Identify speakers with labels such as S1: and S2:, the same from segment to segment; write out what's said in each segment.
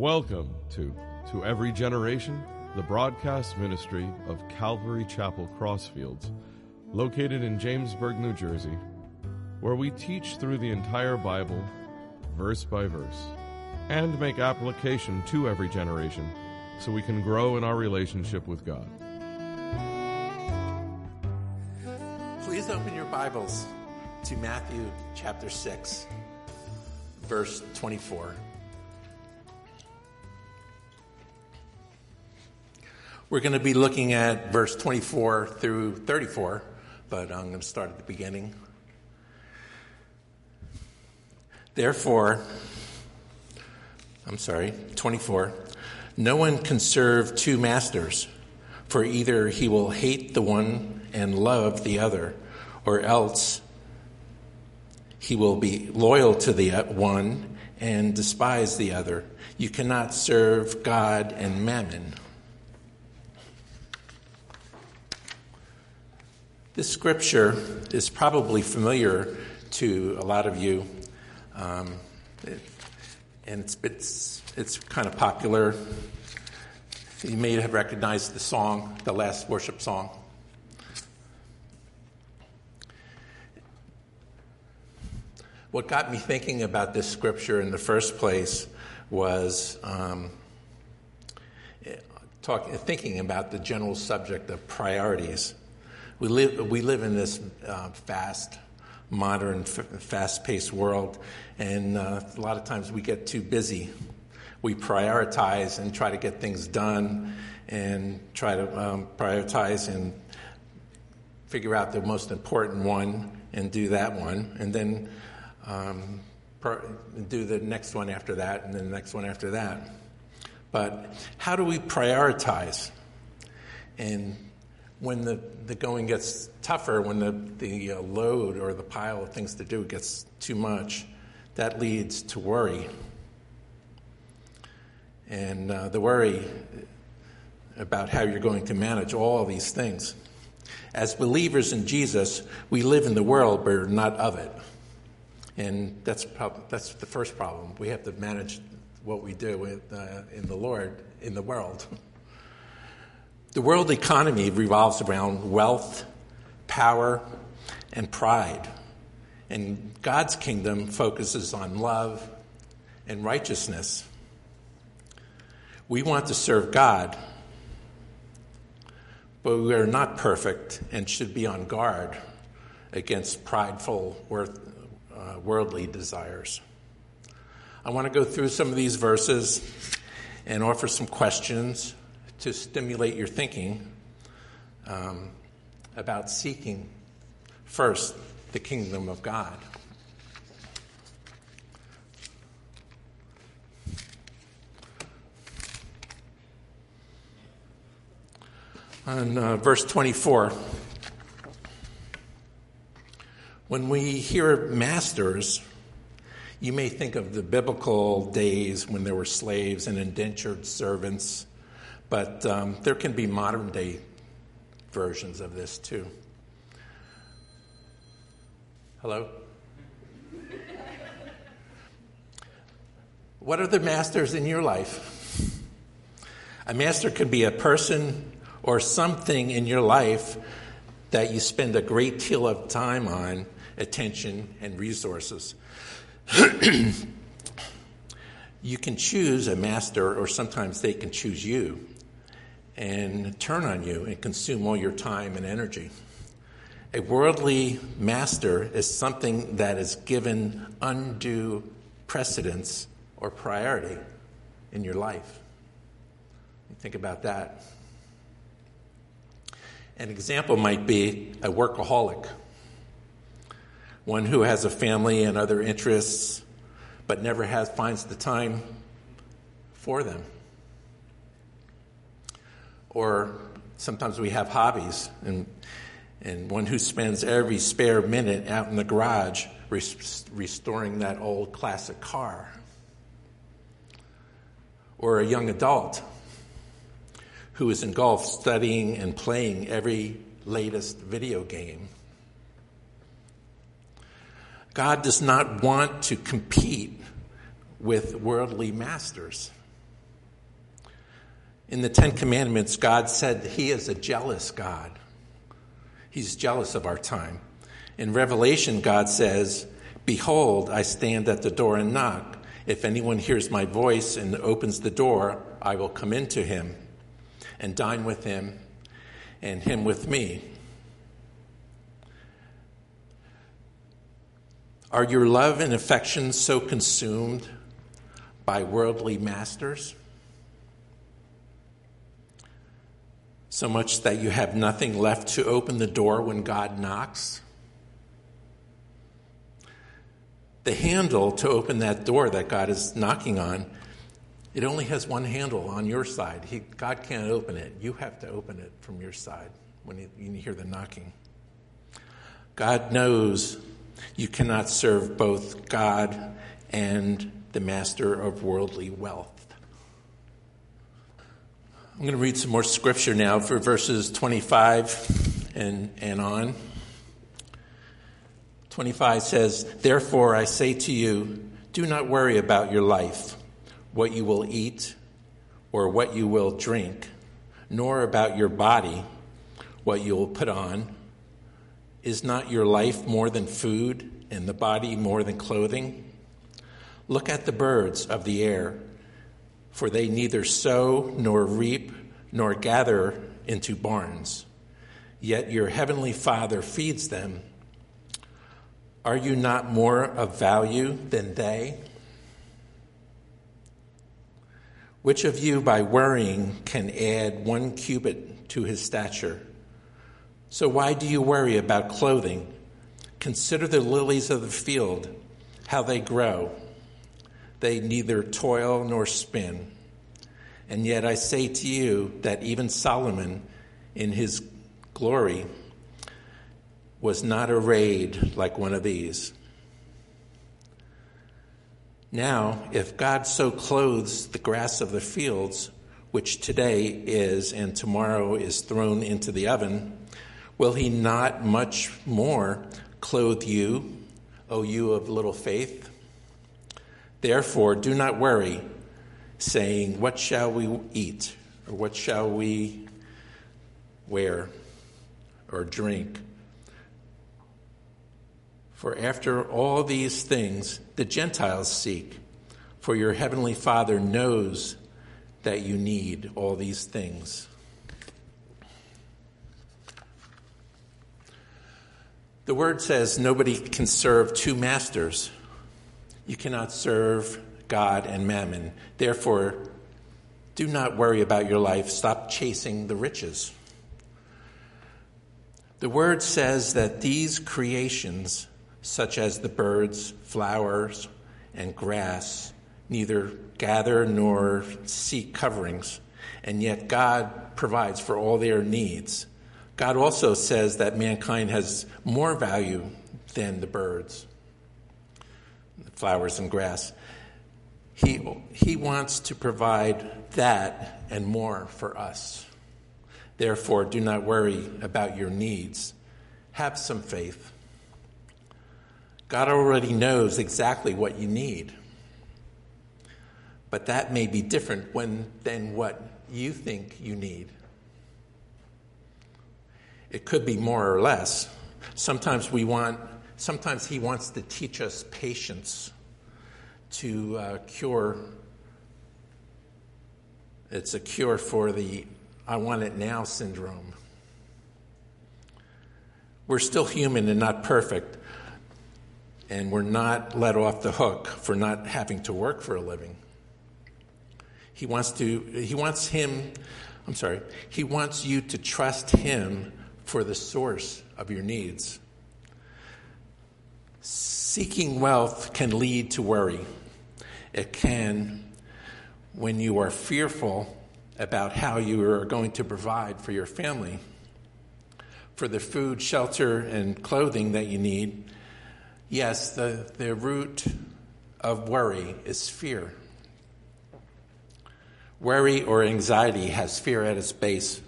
S1: Welcome to To Every Generation, the broadcast ministry of Calvary Chapel Crossfields, located in Jamesburg, New Jersey, where we teach through the entire Bible, verse by verse, and make application to every generation so we can grow in our relationship with God.
S2: Please open your Bibles to Matthew chapter 6, verse 24. We're going to be looking at verse 24 through 34, but I'm going to start at the beginning. Therefore, I'm sorry, 24. No one can serve two masters, for either he will hate the one and love the other, or else he will be loyal to the one and despise the other. You cannot serve God and mammon. This scripture is probably familiar to a lot of you, um, it, and it's, it's, it's kind of popular. You may have recognized the song, the last worship song. What got me thinking about this scripture in the first place was um, talk, thinking about the general subject of priorities. We live, we live in this uh, fast, modern, f- fast paced world, and uh, a lot of times we get too busy. We prioritize and try to get things done and try to um, prioritize and figure out the most important one and do that one, and then um, do the next one after that, and then the next one after that. But how do we prioritize? And when the, the going gets tougher, when the, the uh, load or the pile of things to do gets too much, that leads to worry. And uh, the worry about how you're going to manage all these things. As believers in Jesus, we live in the world, but are not of it. And that's, prob- that's the first problem. We have to manage what we do with, uh, in the Lord, in the world. The world economy revolves around wealth, power, and pride. And God's kingdom focuses on love and righteousness. We want to serve God, but we are not perfect and should be on guard against prideful, uh, worldly desires. I want to go through some of these verses and offer some questions to stimulate your thinking um, about seeking first the kingdom of God. On uh, verse 24, when we hear masters, you may think of the biblical days when there were slaves and indentured servants but um, there can be modern day versions of this too. Hello? What are the masters in your life? A master could be a person or something in your life that you spend a great deal of time on, attention, and resources. you can choose a master, or sometimes they can choose you and turn on you and consume all your time and energy. A worldly master is something that is given undue precedence or priority in your life. Think about that. An example might be a workaholic, one who has a family and other interests, but never has, finds the time for them. Or sometimes we have hobbies, and, and one who spends every spare minute out in the garage res- restoring that old classic car. Or a young adult who is engulfed studying and playing every latest video game. God does not want to compete with worldly masters. In the Ten Commandments, God said He is a jealous God. He's jealous of our time. In Revelation, God says, Behold, I stand at the door and knock. If anyone hears my voice and opens the door, I will come into him and dine with him and him with me. Are your love and affection so consumed by worldly masters? So much that you have nothing left to open the door when God knocks? The handle to open that door that God is knocking on, it only has one handle on your side. He, God can't open it. You have to open it from your side when you, you hear the knocking. God knows you cannot serve both God and the master of worldly wealth. I'm going to read some more scripture now for verses 25 and, and on. 25 says, Therefore I say to you, do not worry about your life, what you will eat or what you will drink, nor about your body, what you will put on. Is not your life more than food, and the body more than clothing? Look at the birds of the air, for they neither sow nor reap nor gather into barns, yet your heavenly Father feeds them. Are you not more of value than they? Which of you, by worrying, can add one cubit to his stature? So why do you worry about clothing? Consider the lilies of the field, how they grow. They neither toil nor spin. And yet I say to you that even Solomon, in his glory, was not arrayed like one of these. Now, if God so clothes the grass of the fields, which today is and tomorrow is thrown into the oven, will he not much more clothe you, O you of little faith? Therefore, do not worry, saying, What shall we eat? Or what shall we wear or drink? For after all these things the Gentiles seek, for your heavenly Father knows that you need all these things. The word says nobody can serve two masters. You cannot serve God and mammon. Therefore, do not worry about your life. Stop chasing the riches. The word says that these creations such as the birds, flowers, and grass, neither gather nor seek coverings, and yet God provides for all their needs. God also says that mankind has more value than the birds, flowers, and grass. He, he wants to provide that and more for us. Therefore, do not worry about your needs. Have some faith. God already knows exactly what you need. But that may be different when, than what you think you need. It could be more or less. Sometimes we want, sometimes He wants to teach us patience to uh, cure. It's a cure for the I want it now syndrome. We're still human and not perfect, and we're not let off the hook for not having to work for a living. He wants to he wants him I'm sorry. He wants you to trust him for the source of your needs. Seeking wealth can lead to worry. It can when you are fearful about how you are going to provide for your family, for the food, shelter, and clothing that you need Yes, the, the root of worry is fear. Worry or anxiety has fear at its base.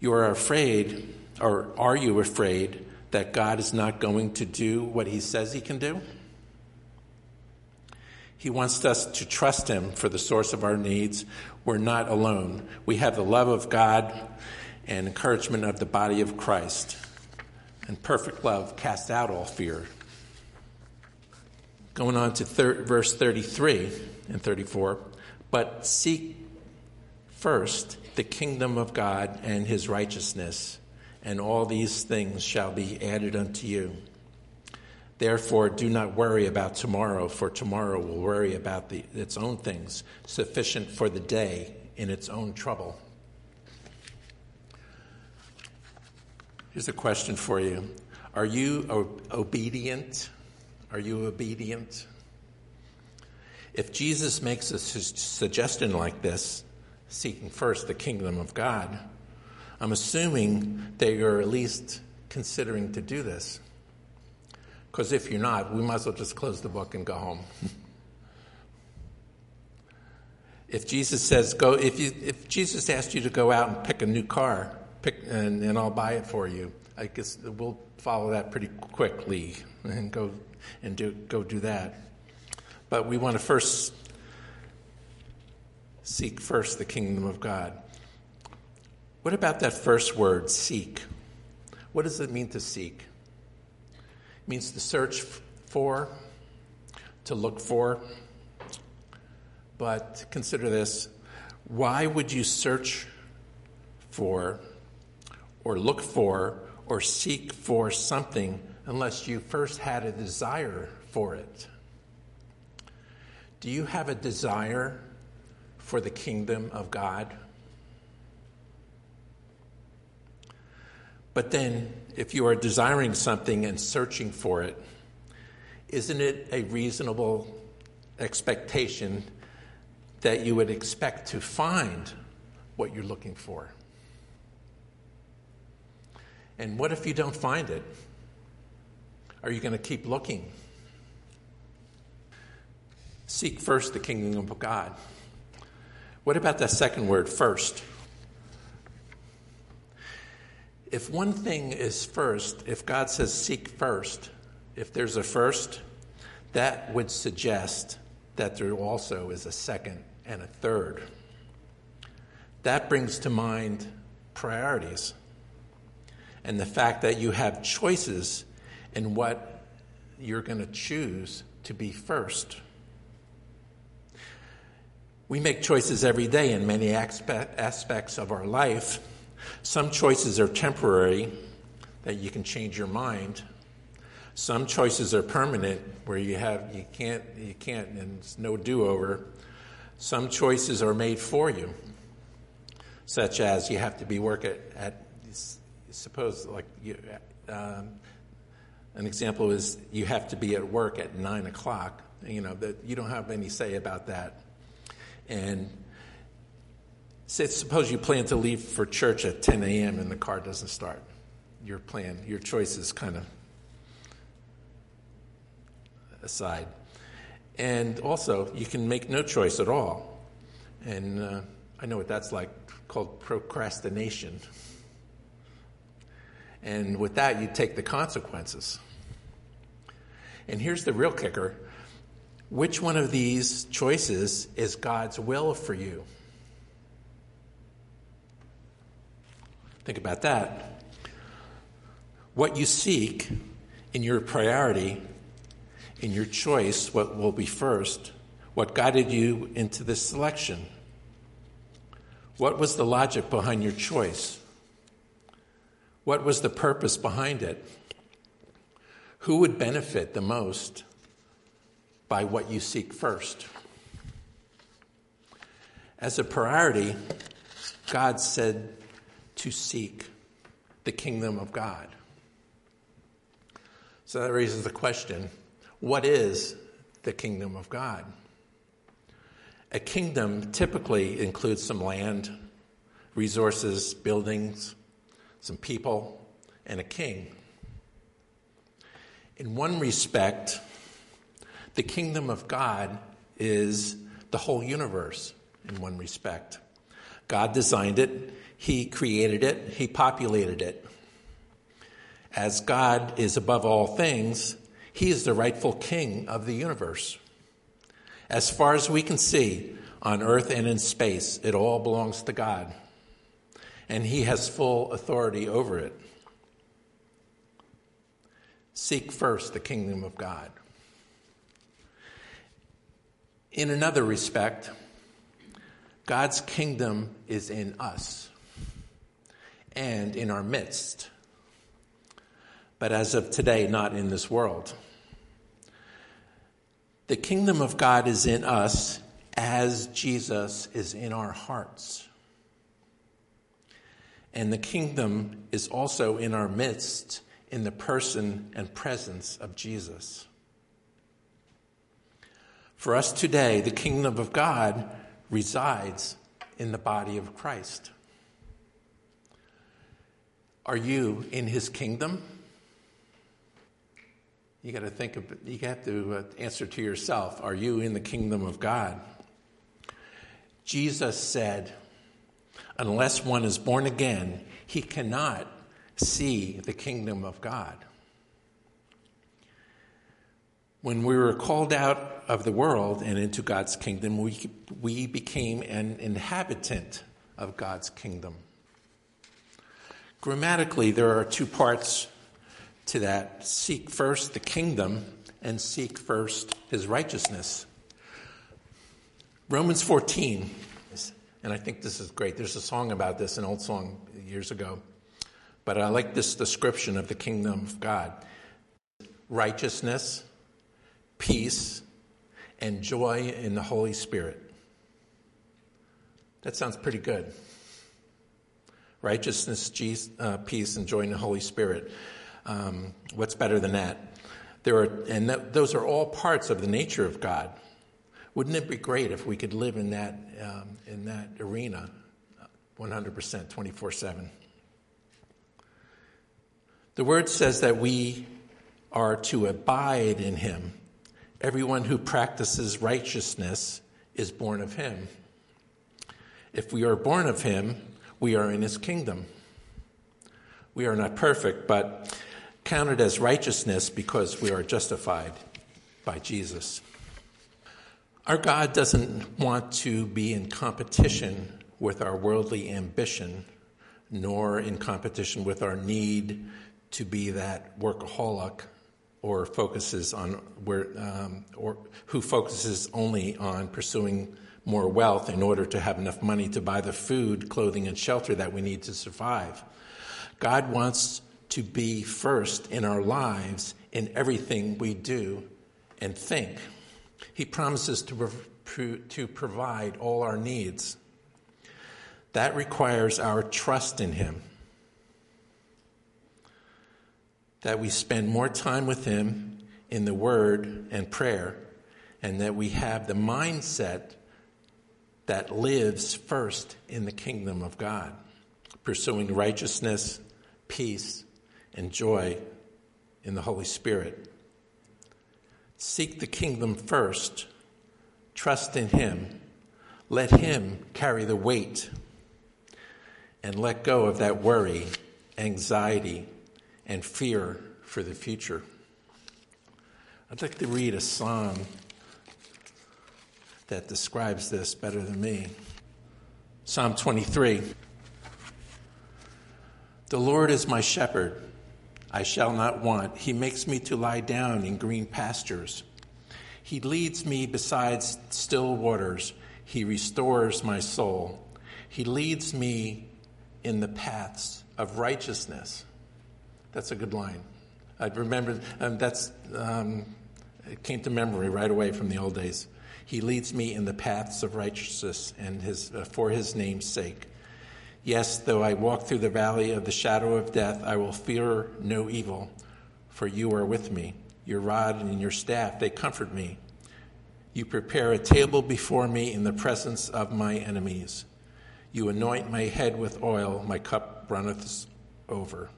S2: You are afraid, or are you afraid, that God is not going to do what he says he can do? He wants us to trust Him for the source of our needs. We're not alone. We have the love of God and encouragement of the body of Christ. And perfect love casts out all fear. Going on to thir- verse 33 and 34. But seek first the kingdom of God and his righteousness, and all these things shall be added unto you. Therefore, do not worry about tomorrow, for tomorrow will worry about the, its own things. Sufficient for the day in its own trouble. Here's a question for you Are you obedient? Are you obedient? If Jesus makes a su- suggestion like this, seeking first the kingdom of God, I'm assuming that you're at least considering to do this. Because if you're not, we might as well just close the book and go home. if Jesus says go, if you, if Jesus asked you to go out and pick a new car, pick, and, and I'll buy it for you, I guess we'll follow that pretty quickly and go and do go do that. But we want to first seek first the kingdom of God. What about that first word, seek? What does it mean to seek? It means to search for, to look for. But consider this why would you search for, or look for, or seek for something unless you first had a desire for it? Do you have a desire for the kingdom of God? But then, if you are desiring something and searching for it, isn't it a reasonable expectation that you would expect to find what you're looking for? And what if you don't find it? Are you going to keep looking? Seek first the kingdom of God. What about that second word, first? If one thing is first, if God says seek first, if there's a first, that would suggest that there also is a second and a third. That brings to mind priorities and the fact that you have choices in what you're going to choose to be first. We make choices every day in many aspects of our life. Some choices are temporary, that you can change your mind. Some choices are permanent, where you have you can't you can't and it's no do-over. Some choices are made for you, such as you have to be work at, at suppose like you, um, an example is you have to be at work at nine o'clock. You know that you don't have any say about that and say, suppose you plan to leave for church at 10 a.m. and the car doesn't start. Your plan, your choice is kind of aside. And also, you can make no choice at all. And uh, I know what that's like, called procrastination. And with that, you take the consequences. And here's the real kicker which one of these choices is God's will for you? Think about that. What you seek in your priority, in your choice, what will be first, what guided you into this selection? What was the logic behind your choice? What was the purpose behind it? Who would benefit the most by what you seek first? As a priority, God said to seek the kingdom of God. So that raises the question what is the kingdom of God? A kingdom typically includes some land, resources, buildings, some people, and a king. In one respect, the kingdom of God is the whole universe in one respect. God designed it, He created it, He populated it. As God is above all things, He is the rightful king of the universe. As far as we can see, on earth and in space, it all belongs to God. And He has full authority over it. Seek first the kingdom of God. In another respect, God's kingdom is in us and in our midst, but as of today, not in this world. The kingdom of God is in us as Jesus is in our hearts. And the kingdom is also in our midst in the person and presence of Jesus. For us today, the kingdom of God resides in the body of Christ. Are you in his kingdom? You got to think of you have to uh, answer to yourself, are you in the kingdom of God? Jesus said, unless one is born again, he cannot see the kingdom of God. When we were called out of the world and into God's kingdom, we, we became an inhabitant of God's kingdom. Grammatically, there are two parts to that seek first the kingdom and seek first his righteousness. Romans 14, and I think this is great. There's a song about this, an old song years ago. But I like this description of the kingdom of God righteousness, peace, and joy in the Holy Spirit. That sounds pretty good. Righteousness, uh, peace, and joy in the Holy Spirit. Um, what's better than that? There are, and that, those are all parts of the nature of God. Wouldn't it be great if we could live in that um, in that arena, 100%, 24 seven? The word says that we are to abide in Him. Everyone who practices righteousness is born of Him. If we are born of Him, we are in His kingdom. We are not perfect, but counted as righteousness because we are justified by Jesus. Our God doesn't want to be in competition with our worldly ambition, nor in competition with our need to be that workaholic or focuses on where um, or who focuses only on pursuing more wealth in order to have enough money to buy the food, clothing, and shelter that we need to survive. God wants to be first in our lives in everything we do and think. He promises to, to provide all our needs. That requires our trust in Him. That we spend more time with Him in the Word and prayer, and that we have the mindset that lives first in the kingdom of God, pursuing righteousness, peace, and joy in the Holy Spirit. Seek the kingdom first, trust in Him, let Him carry the weight, and let go of that worry, anxiety, and fear for the future. I'd like to read a psalm that describes this better than me. Psalm 23 The Lord is my shepherd. I shall not want. He makes me to lie down in green pastures. He leads me beside still waters. He restores my soul. He leads me in the paths of righteousness. That's a good line. I remember um, that's um, it came to memory right away from the old days. He leads me in the paths of righteousness and his, uh, for his name's sake. Yes, though I walk through the valley of the shadow of death, I will fear no evil, for you are with me. Your rod and your staff, they comfort me. You prepare a table before me in the presence of my enemies. You anoint my head with oil, my cup runneth over.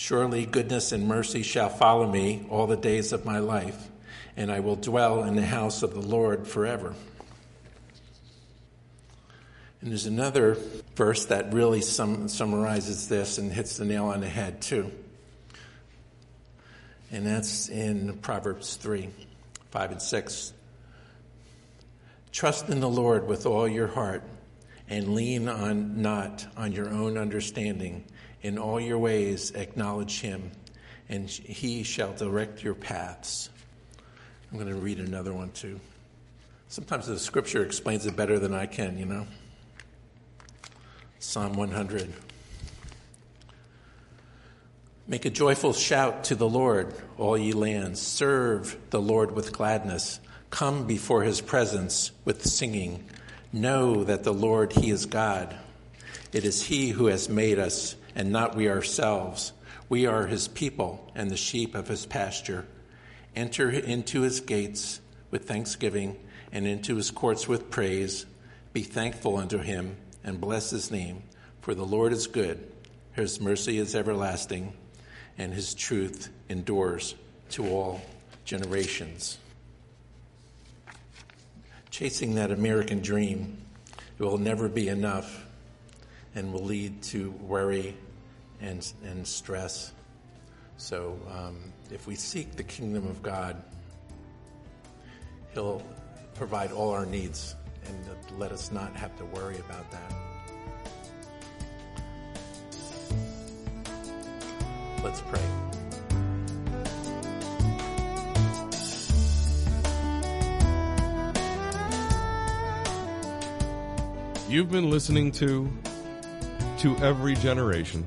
S2: Surely goodness and mercy shall follow me all the days of my life, and I will dwell in the house of the Lord forever. And there's another verse that really sum, summarizes this and hits the nail on the head, too. And that's in Proverbs 3. 5 and 6. Trust in the Lord with all your heart and lean on not on your own understanding. In all your ways acknowledge him, and he shall direct your paths. I'm going to read another one too. Sometimes the scripture explains it better than I can, you know. Psalm 100. Make a joyful shout to the Lord, all ye lands. Serve the Lord with gladness. Come before his presence with singing. Know that the Lord, he is God. It is he who has made us, and not we ourselves. We are his people and the sheep of his pasture. Enter into his gates with thanksgiving and into his courts with praise. Be thankful unto him and bless his name, for the Lord is good. His mercy is everlasting, and his truth endures to all generations. Chasing that American dream will never be enough and will lead to worry and, and stress. So, um, if we seek the kingdom of God, He'll provide all our needs and let us not have to worry about that. Let's pray.
S1: You've been listening to To Every Generation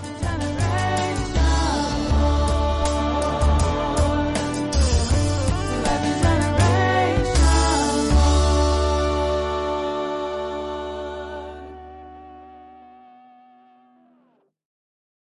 S1: turn around.